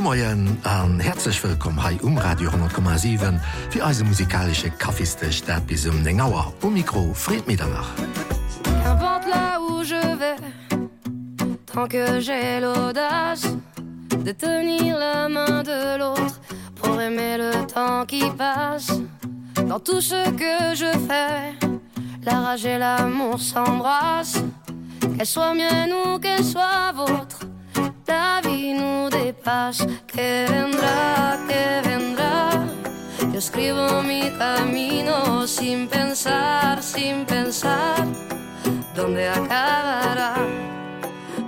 Gude Moien an herzlich willkommen hai Umradio 10,7 fir eise musikalsche Kaffeestech dat bis um Nengauer um Mikro Fred Medernach. Importe là où je vais tant que j'ai l'audace de tenir la main de l'autre pour aimer le temps qui passe. Dans tout ce que je fais la rage et l'amour s'embrasse qu'elle soit mienne ou qu'elle soit vôtre la vie nous dépasse que vendrá que vendrá. Yo escribo mi camino sin pensar sin pensar. Donde acabará?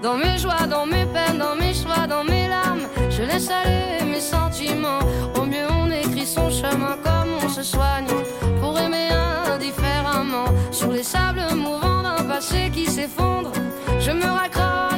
Dans mes joies dans mes peines dans mes choix dans mes larmes je laisse aller mes sentiments. Au mieux on écrit son chemin comme on se soigne pour aimer indifféremment. Sur les sables mouvants d'un passé qui s'effondre je me raccroche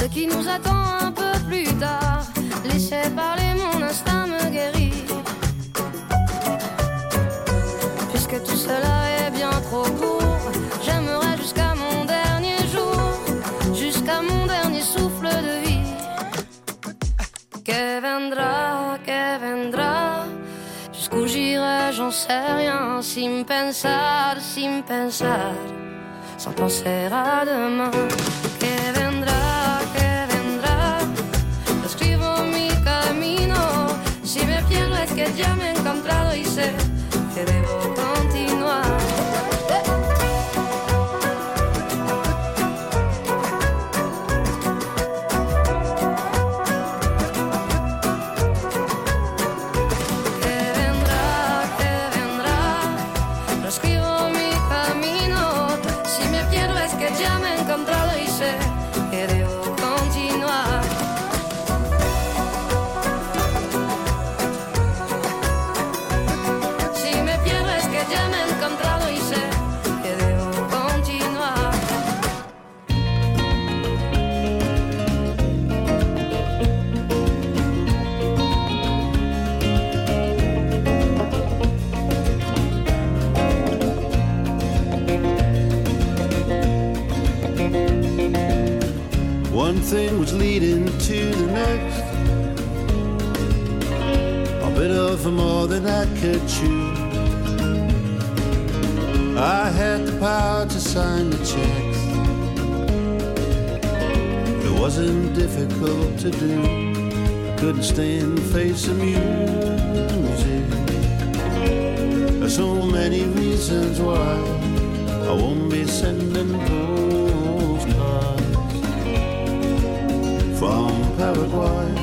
ce qui nous attend un peu plus tard. Laissez parler mon instinct me guérit. Puisque tout cela est bien trop court j'aimerais jusqu'à mon dernier jour jusqu'à mon dernier souffle de vie. Que vendra que vendra jusqu'où j'irai j'en sais rien. Si me pensar si me pensar sans penser à demain. Que vendrá, que vendrá, lo escribo mi camino. Si me pierdo es que ya me he encontrado y sé que debo contigo. To the next. A bit of more than I could chew. I had the power to sign the checks. It wasn't difficult to do. I couldn't stand face of music. There's so many reasons why I won't be sending Paraguay.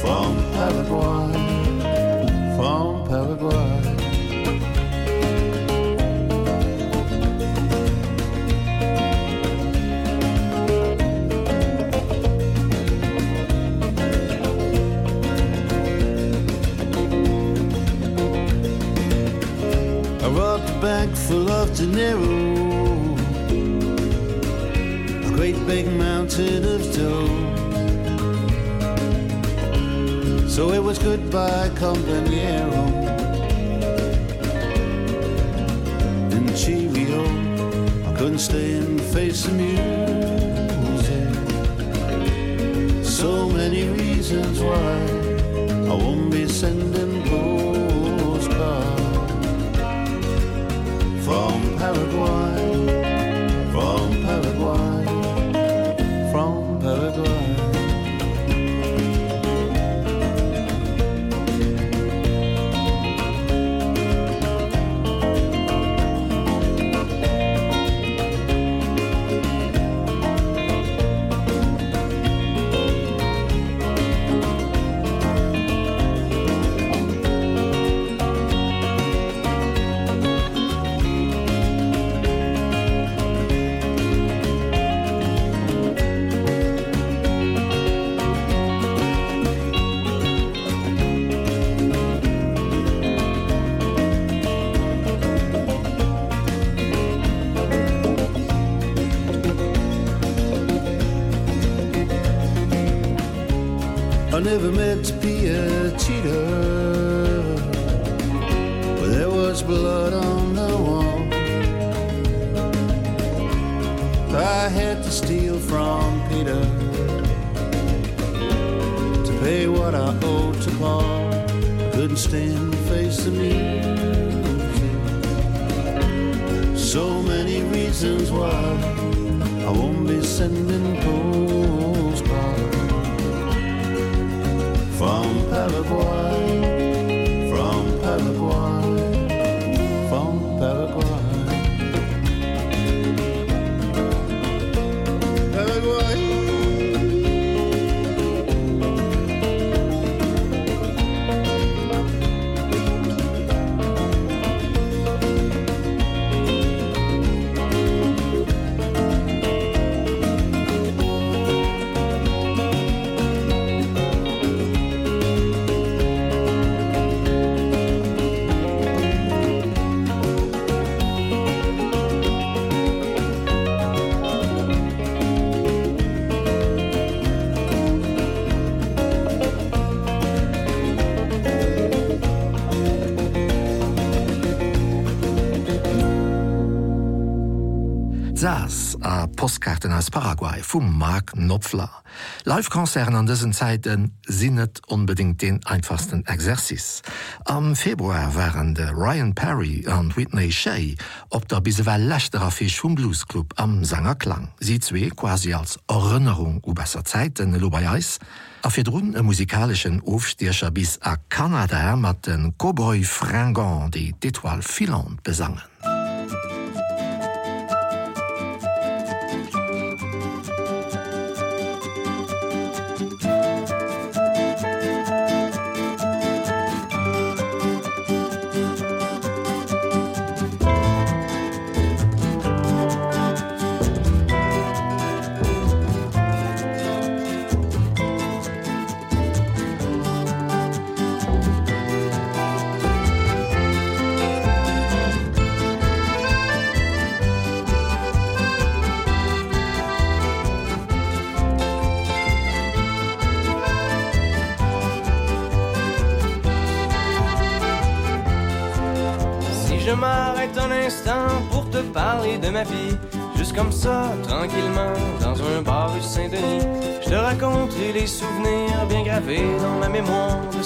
From Paraguay. From Paraguay. I rubbed the bank full of dinero a great big mountain of dough so it was goodbye companiero in cheerio I couldn't stay and face the music. So many reasons why I won't be sending postcard from Paraguay Saas a Postkarten aus Paraguay vum Mark Nopfler. Livekonzern an dëssen Zeititen sinnet unbedingt den einfachsten Exerzis. Am Februar waren de Ryan Perry an Whitney Shay op der bisewel lächterer Fisch vum Bluesclub am Sangerklang. Sie zwee quasi als Erinnerung u besser Zeititen Lobaiis, a fir runn e musikalischen Ofstiercher bis a Kanada mat den Cowboy Frangon, die d'Etoile Filand besangen.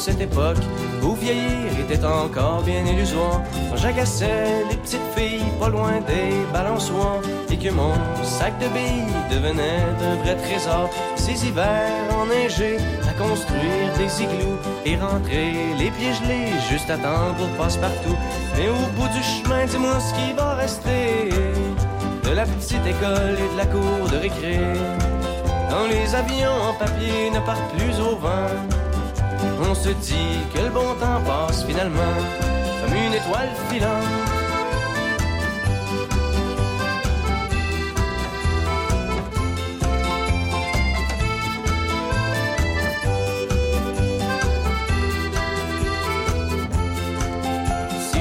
Cette époque où vieillir était encore bien illusoire. Quand j'agassais les petites filles pas loin des balançoires et que mon sac de billes devenait un vrai trésor. Ces hivers enneigés à construire des igloos et rentrer les pieds gelés juste à temps pour passe partout mais au bout du chemin dis moi ce qui va rester de la petite école et de la cour de récré. Quand les avions en papier ne partent plus au vent on se dit que le bon temps passe finalement comme une étoile filante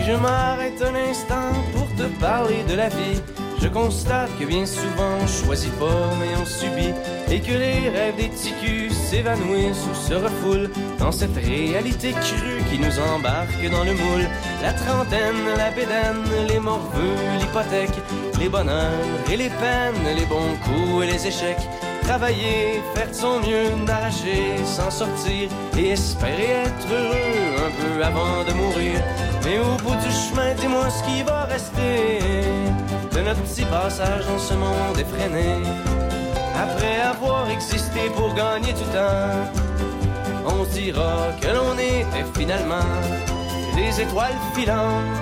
je m'arrête un instant pour te parler de la vie je constate que bien souvent on choisit pas mais on subit et que les rêves des ticus s'évanouissent ou se dans cette réalité crue qui nous embarque dans le moule. La trentaine la pédane les morveux l'hypothèque les bonheurs et les peines les bons coups et les échecs. Travailler faire de son mieux d'arracher s'en sortir et espérer être heureux un peu avant de mourir. Mais au bout du chemin dis moi ce qui va rester de notre petit passage dans ce monde effréné. Après avoir existé pour gagner tout temps on dira que l'on était finalement des étoiles filantes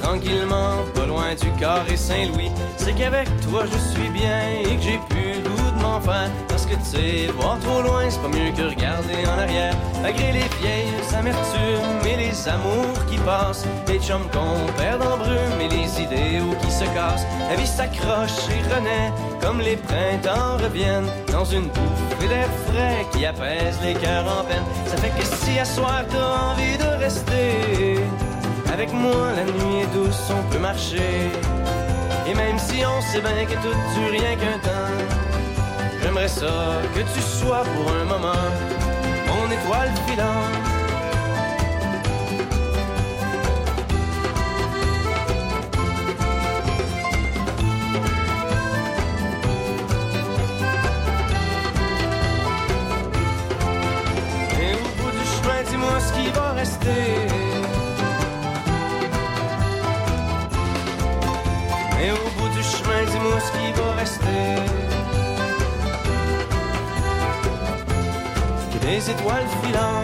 tranquillement pas loin du et Saint-Louis. C'est qu'avec toi je suis bien et que j'ai pu le goût de comment faire. Parce que tu sais voir trop loin c'est pas mieux que regarder en arrière. Malgré les vieilles amertumes et les amours qui passent les chums qu'on perd en brume et les idéaux qui se cassent. La vie s'accroche et renaît comme les printemps reviennent. Dans une bouffe d'air frais qui apaise les cœurs en peine. Ça fait que si à soir t'as envie de rester avec moi la nuit est douce on peut marcher. Et même si on sait bien que tout dure rien qu'un temps j'aimerais ça que tu sois pour un moment mon étoile filante des étoiles filantes.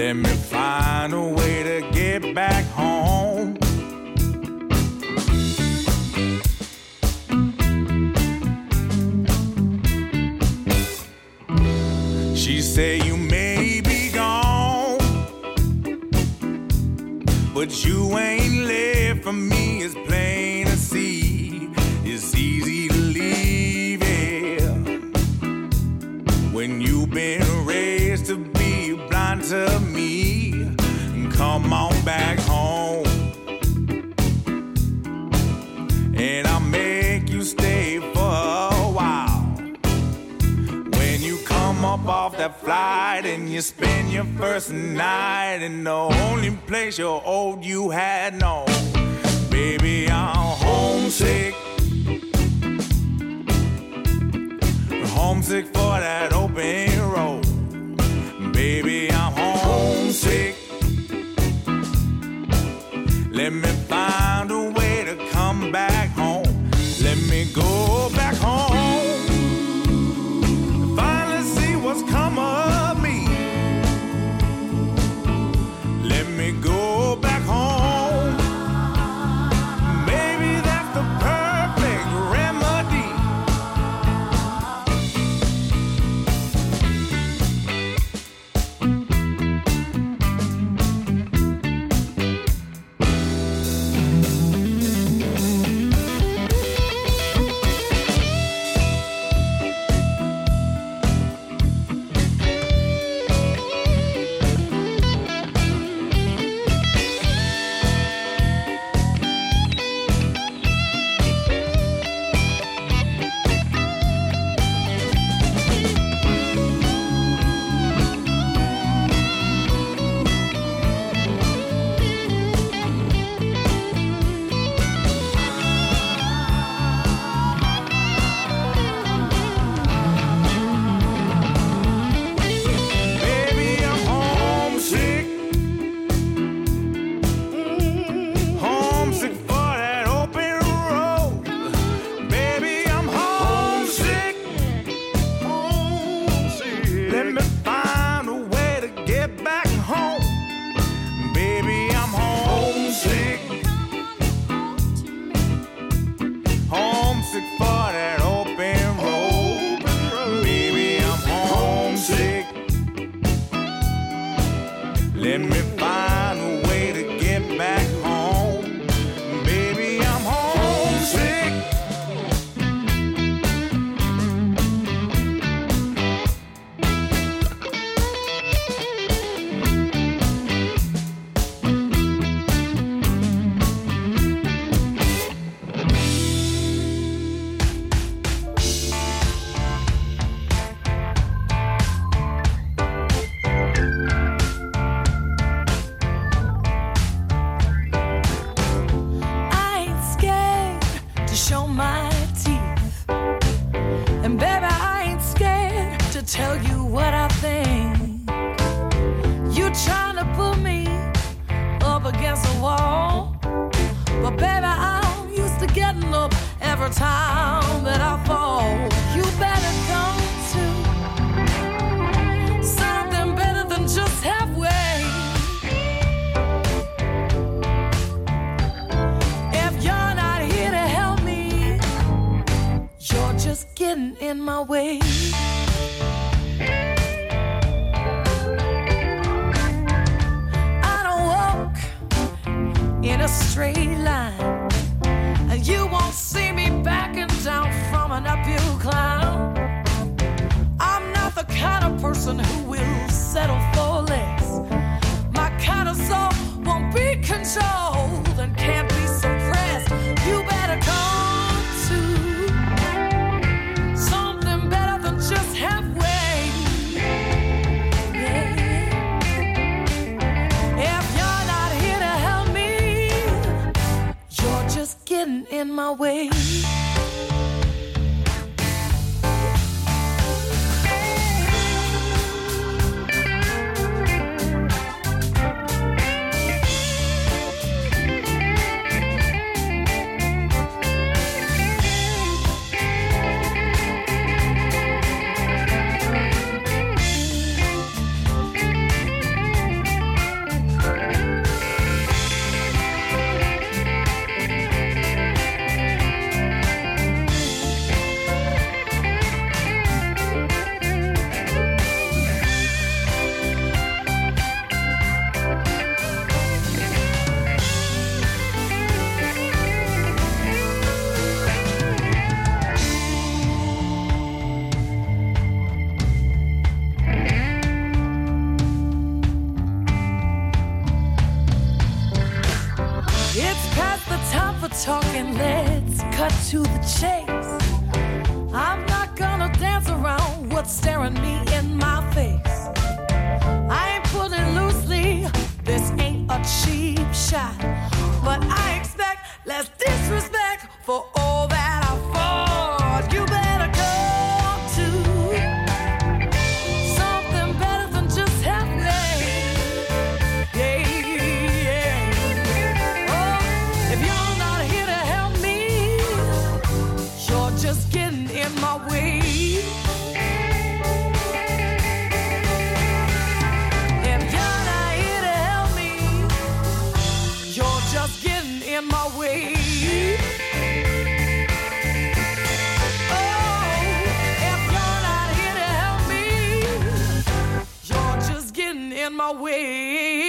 let me find a way to get back home flight and you spend your first night in the only place you're old you had known. Baby, I'm homesick. Homesick for that open road. Baby, I'm homesick. Let me my way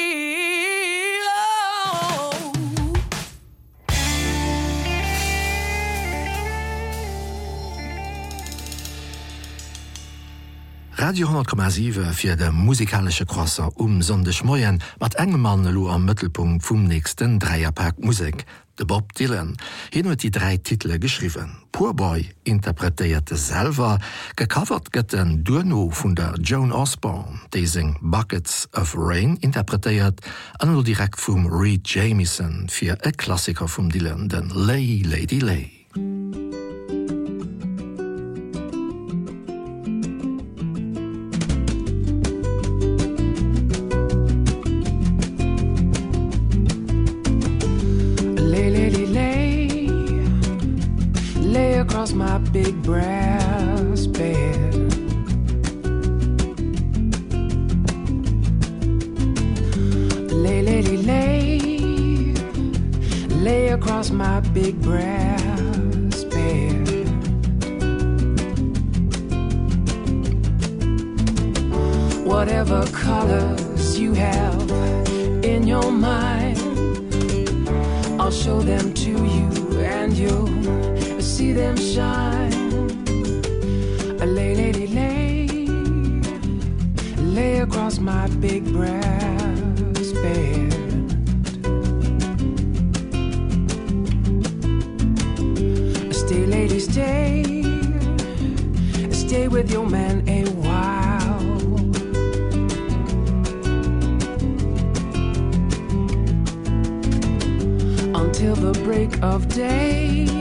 Radio 10,7 fir de musikalsche Crosser um sondech Moien mat engemmann lo am Mëttelpunkt vum nächsten Dreierpark Musik. De Bob Dylan hin huet die drei Titel geschriven. Poorboy interpretéierte Selver, gecovert gëtt en Duno vun der Joan Osborne, déising Buckets of Rain interpretéiert an nur direkt vum Reed Jamieson fir e Klassiker vum Dylan den Lay Lady Lay. Big brass bed. Lay lady lay lay. Across my big brass bed. Whatever colors you have in your mind I'll show them to you and you'll see them shine. A lay lady lay. Lay across my big brass bed. Stay lady stay. Stay with your man a while. Until the break of day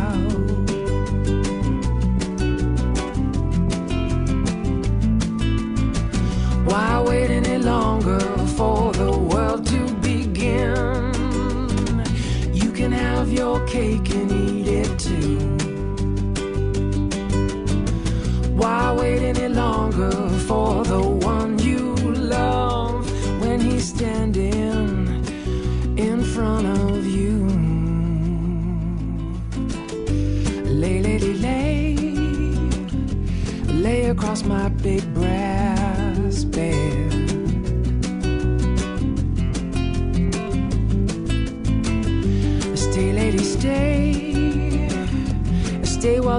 longer for the world to begin. You can have your cake and eat it too. Why wait any longer for the one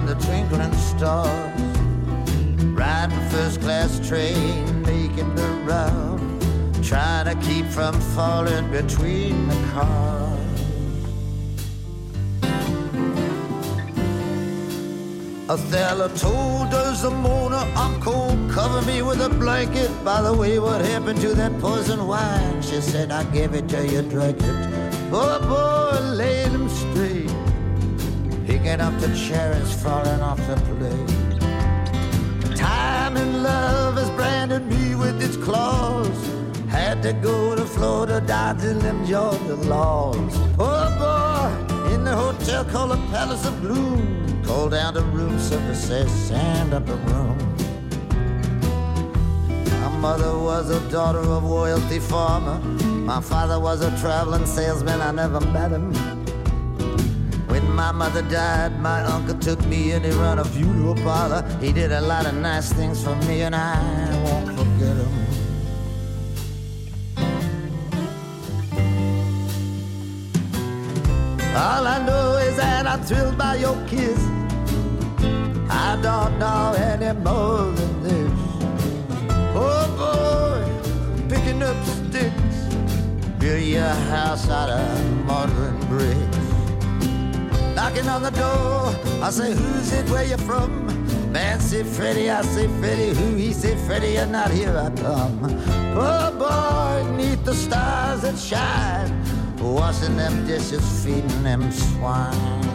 the twinkling stars. Riding first class train making the round. Trying to keep from falling between the cars. Othello told us the Mona I'm cold cover me with a blanket. By the way what happened to that poison wine? She said I gave it to you drink it oh boy straight picking up the cherries falling off the plate. Time and love has branded me with its claws. Had to go to Florida dodging them Georgia laws. Oh boy in the hotel called the Palace of Bloom call down the room service says stand up a room my mother was a daughter of royalty farmer. My father was a traveling salesman I never met him my mother died my uncle took me and he run a funeral parlor. He did a lot of nice things for me and I won't forget him. All I know is that I'm thrilled by your kiss. I don't know any more than this. Oh boy picking up sticks. Build your house out of modern bricks knocking on the door. I say who's it? Where you from? Man say Freddie. I say Freddie who? He say Freddie you're not here I come. Oh boy neath the stars that shine washing them dishes feeding them swine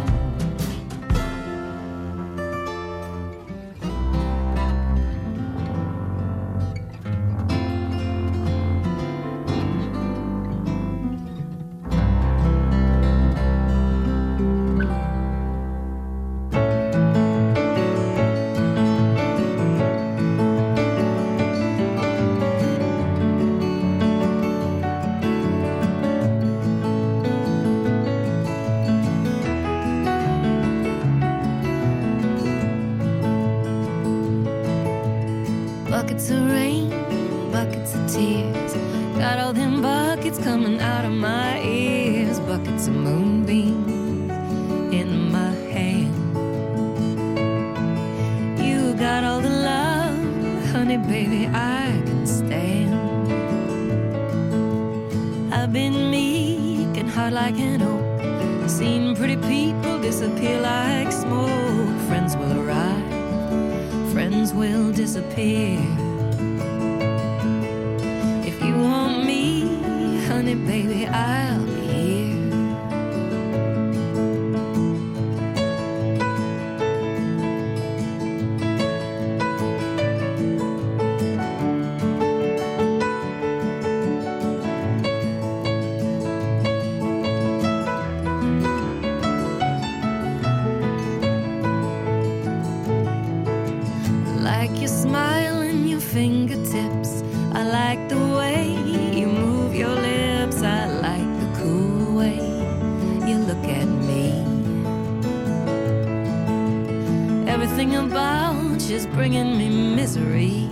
Everything about you's bringing me misery.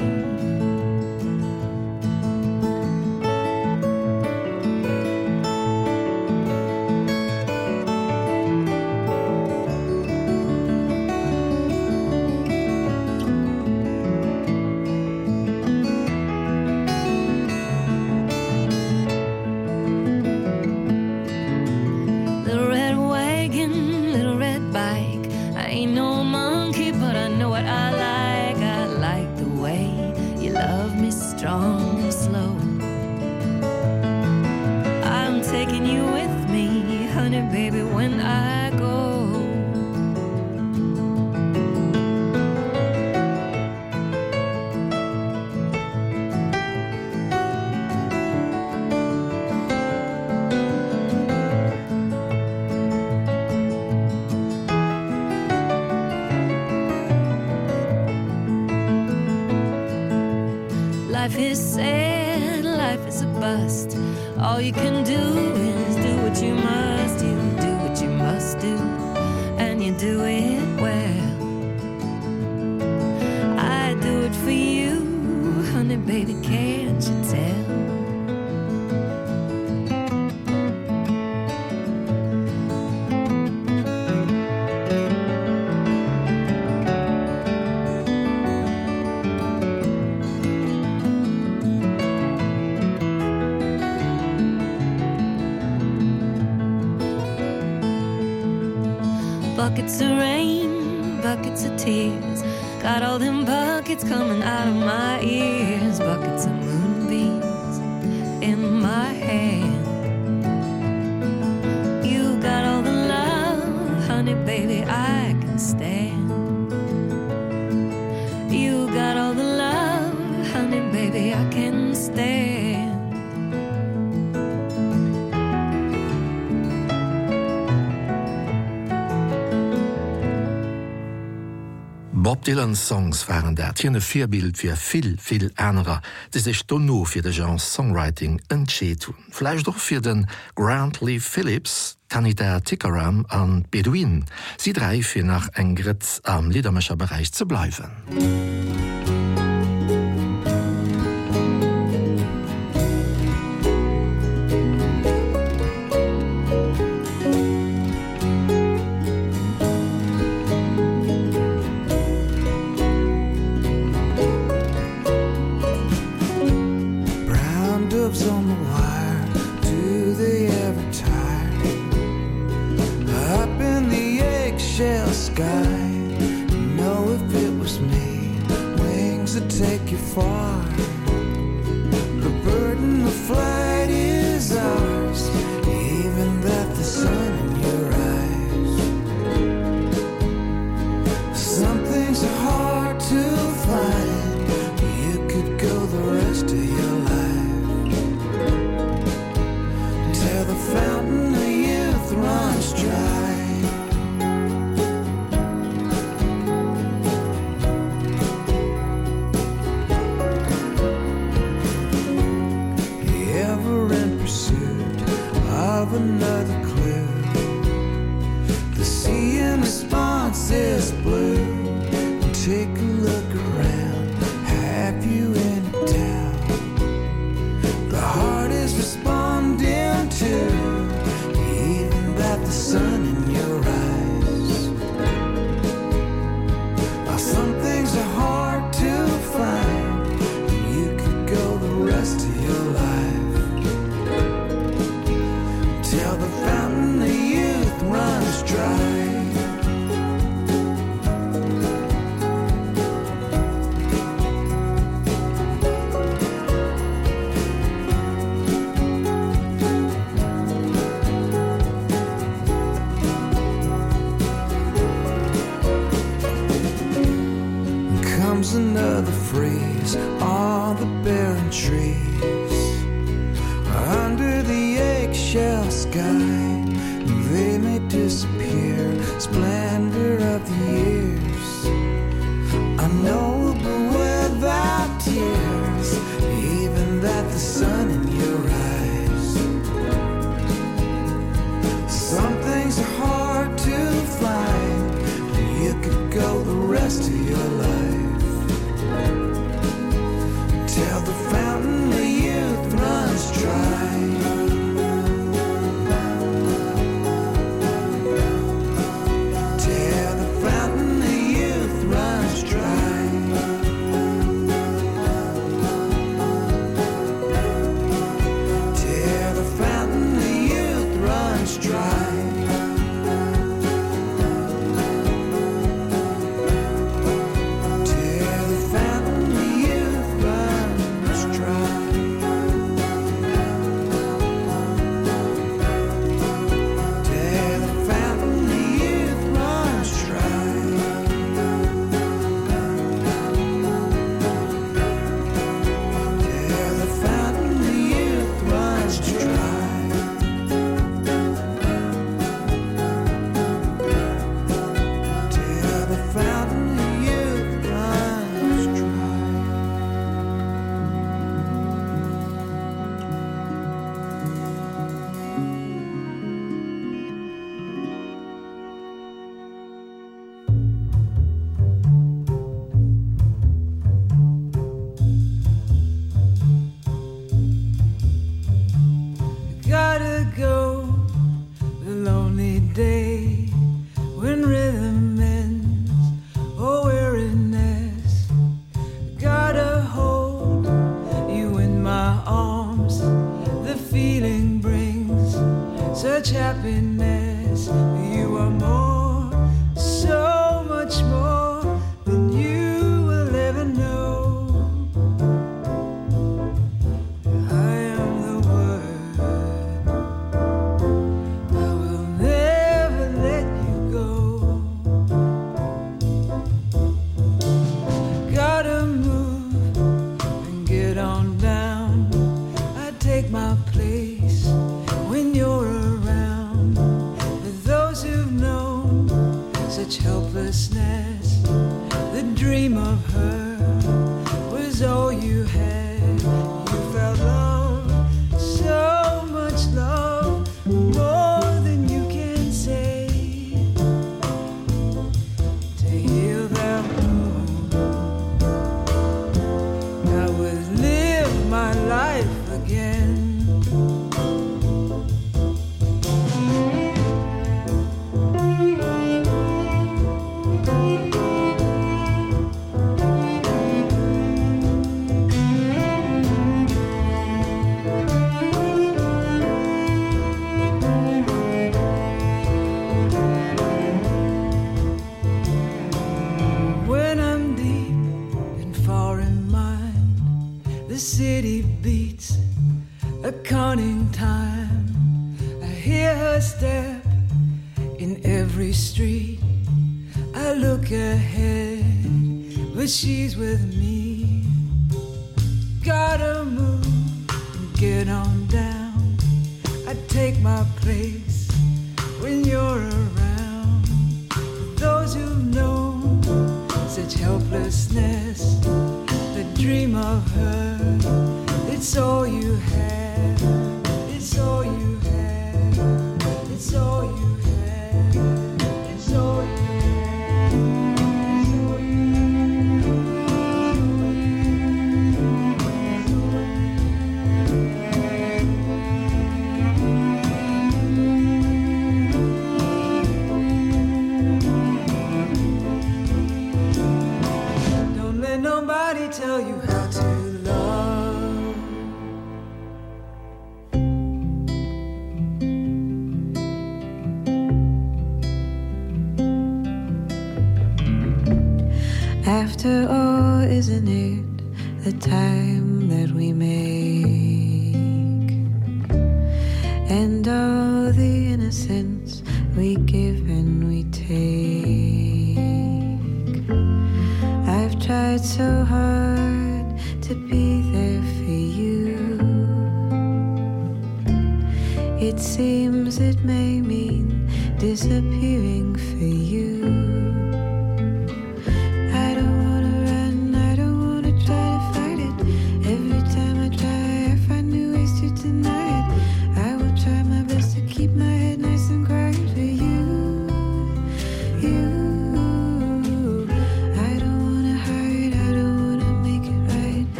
buckets of tears. Got all them buckets coming out of my ears. Buckets of moonbeams in my hand. You got all the love, honey, baby. I Bob Dylans Songs waren der Tine Vierbild für vill vill andere, die sich doch nur für de Genre Songwriting entschieden. hun. Fleisch doch für den Grant Lee Phillips, Tanita Tickeram und Bedouin. Sie drei für nach Engritz am Liedermischerbereich zu bleiben. bleiwen.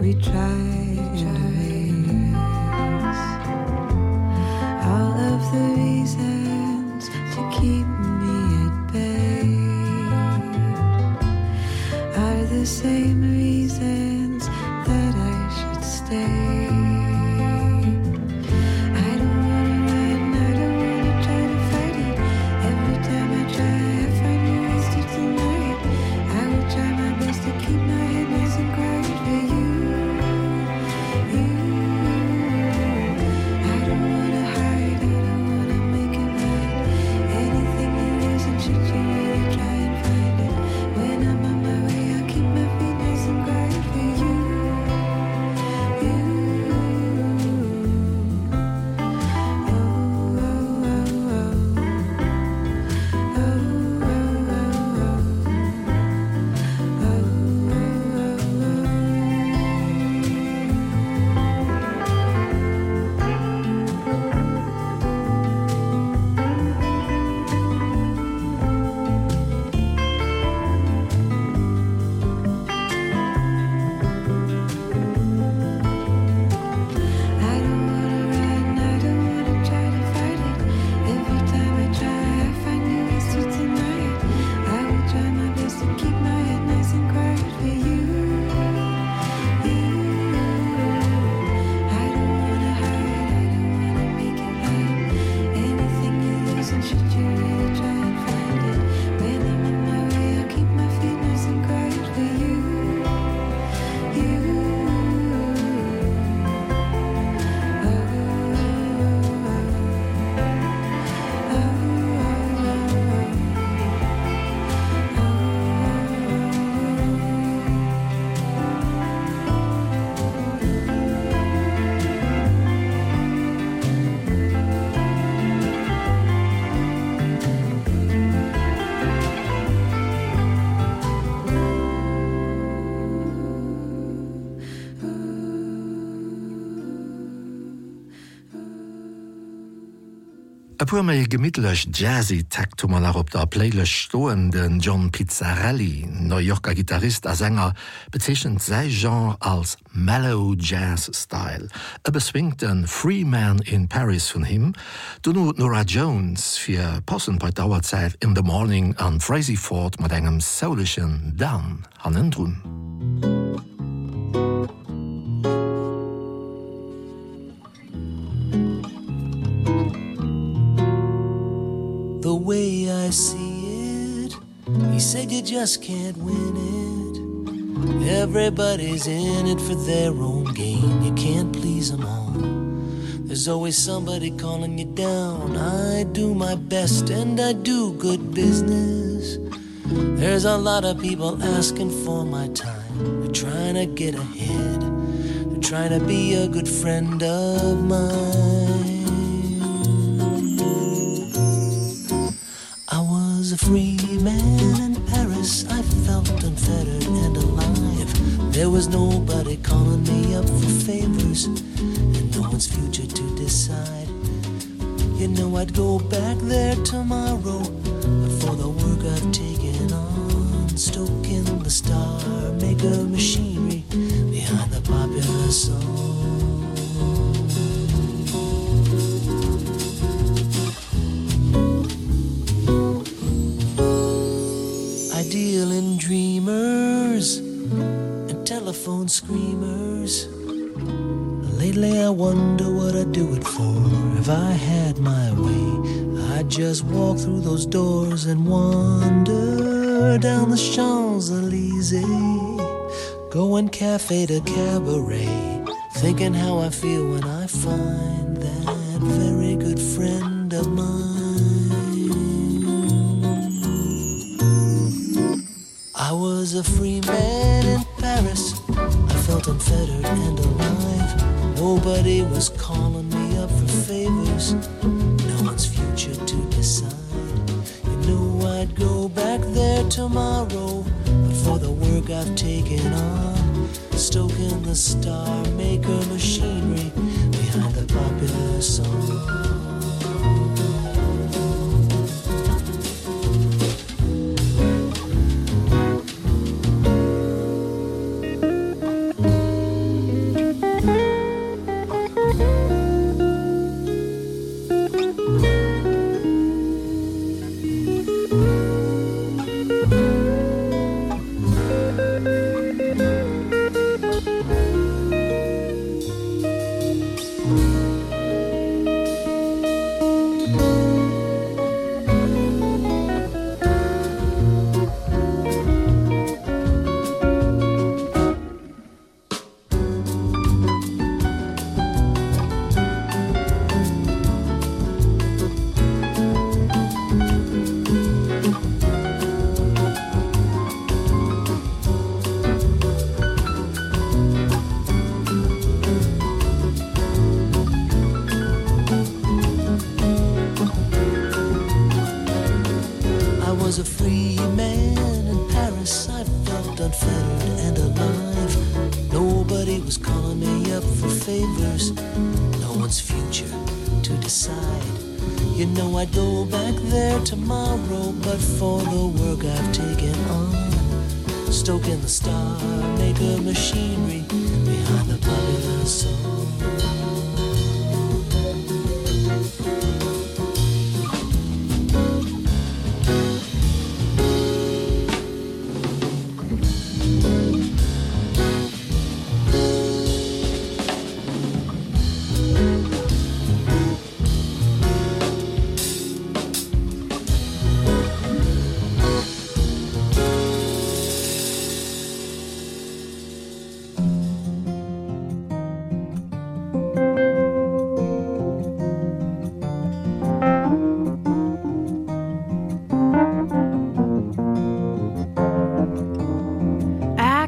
we try. pu méi gemidlech Jazzy Tektomaler op der Playlech stoenden John Pizzarelli, New Yorker Gitarrist a Sänger bezeichnet sei Genre als Mellow Jazz Style. E beswingt den Freeman in Paris vun him, Donno Nora Jones fir Possen bei Dauerzeit in the Morning an Frazy Ford mat engem saulechen Dan hannnen runn. I see it. He said you just can't win it. Everybody's in it for their own gain. you can't please them all. There's always somebody calling you down. I do my best and I do good business. There's a lot of people asking for my time. They're trying to get ahead. They're trying to be a good friend of mine a free man in Paris. I felt unfettered and alive. There was nobody calling me up for favors and no one's future to decide. You know I'd go back there tomorrow but for the work I've taken on. Stoking the star maker telephone screamers. Lately, I wonder what I'd do it for. If I had my way, I'd just walk through those doors and wander down the Champs Elysees, going cafe to cabaret, thinking how I feel when I find that very good friend of mine. I was a free man Nobody was calling me up for favors. No one's future to decide. You know I'd go back there tomorrow, but for the work I've taken on, stoking the star maker machinery behind the popular song.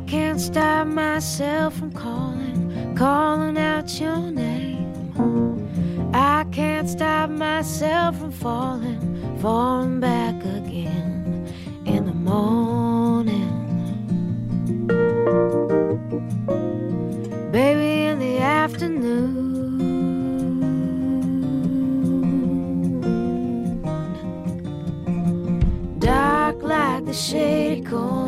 can't stop myself from calling, calling out your name. I can't stop myself from falling, falling back again in the morning. Baby, in the afternoon. Dark like the shady corner.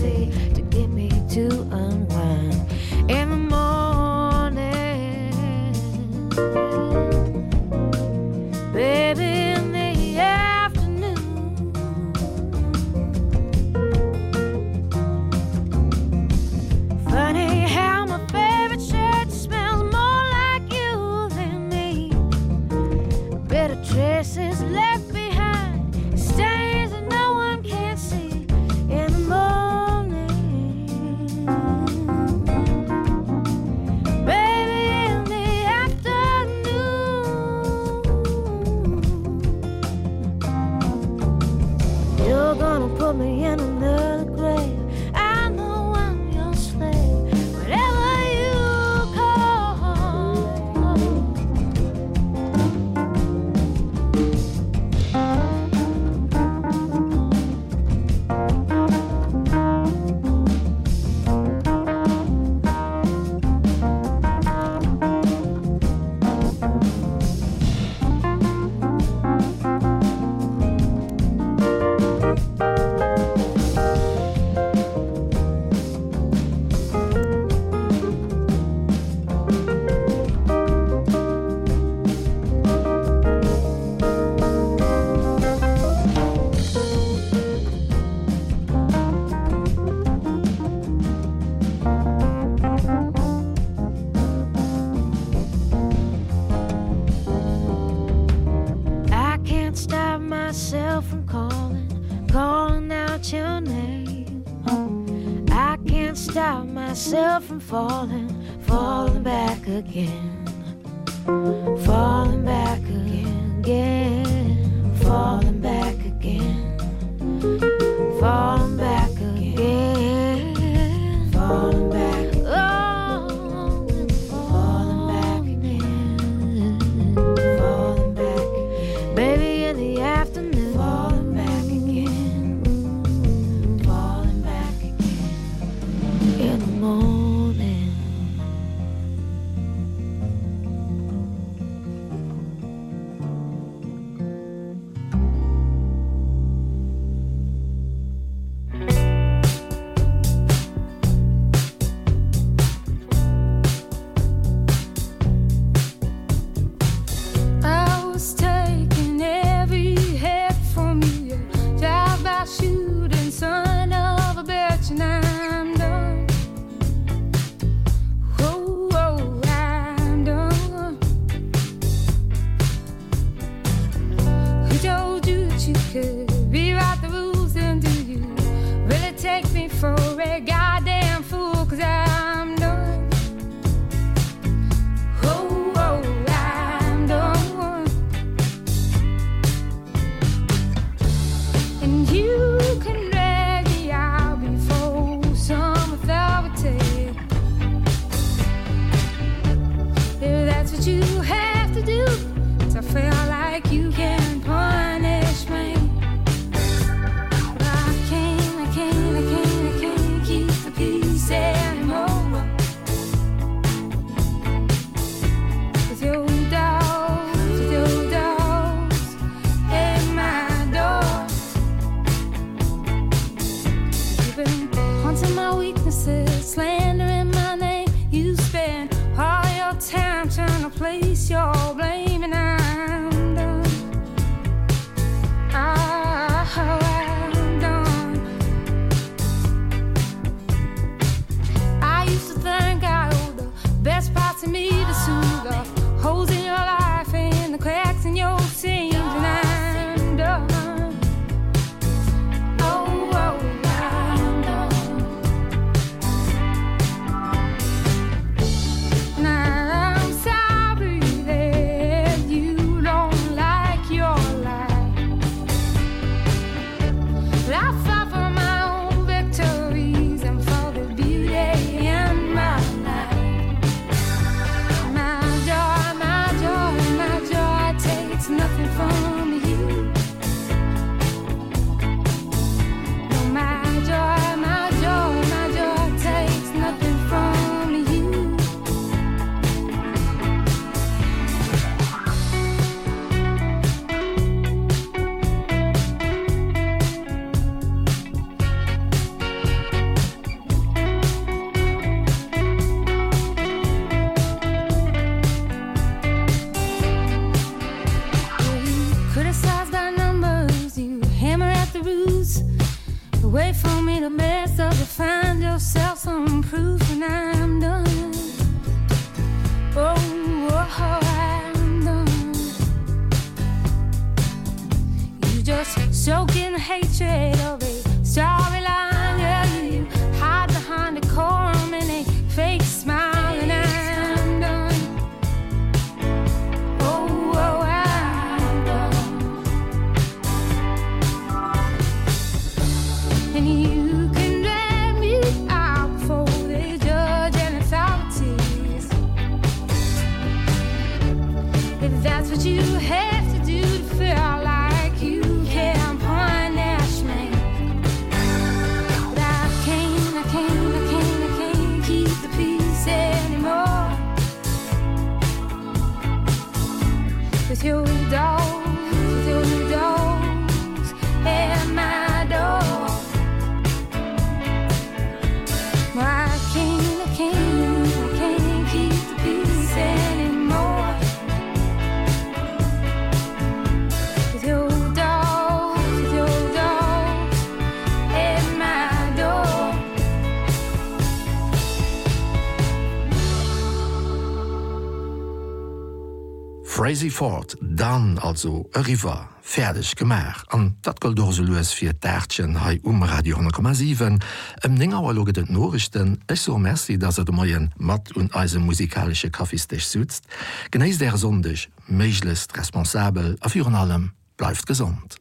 see. Crazy Ford, dann also e River fertigg gemer an dat goll dose loes fir Därtchen hai um Radio 10,7 em Ningawer loget den Norrichten. Ech so Merzi, dats de meien mat und eise musikalsche Kaffeestech sutzt, Genéis der sondech, méiglest responsabel a vir allem bleifft gesund.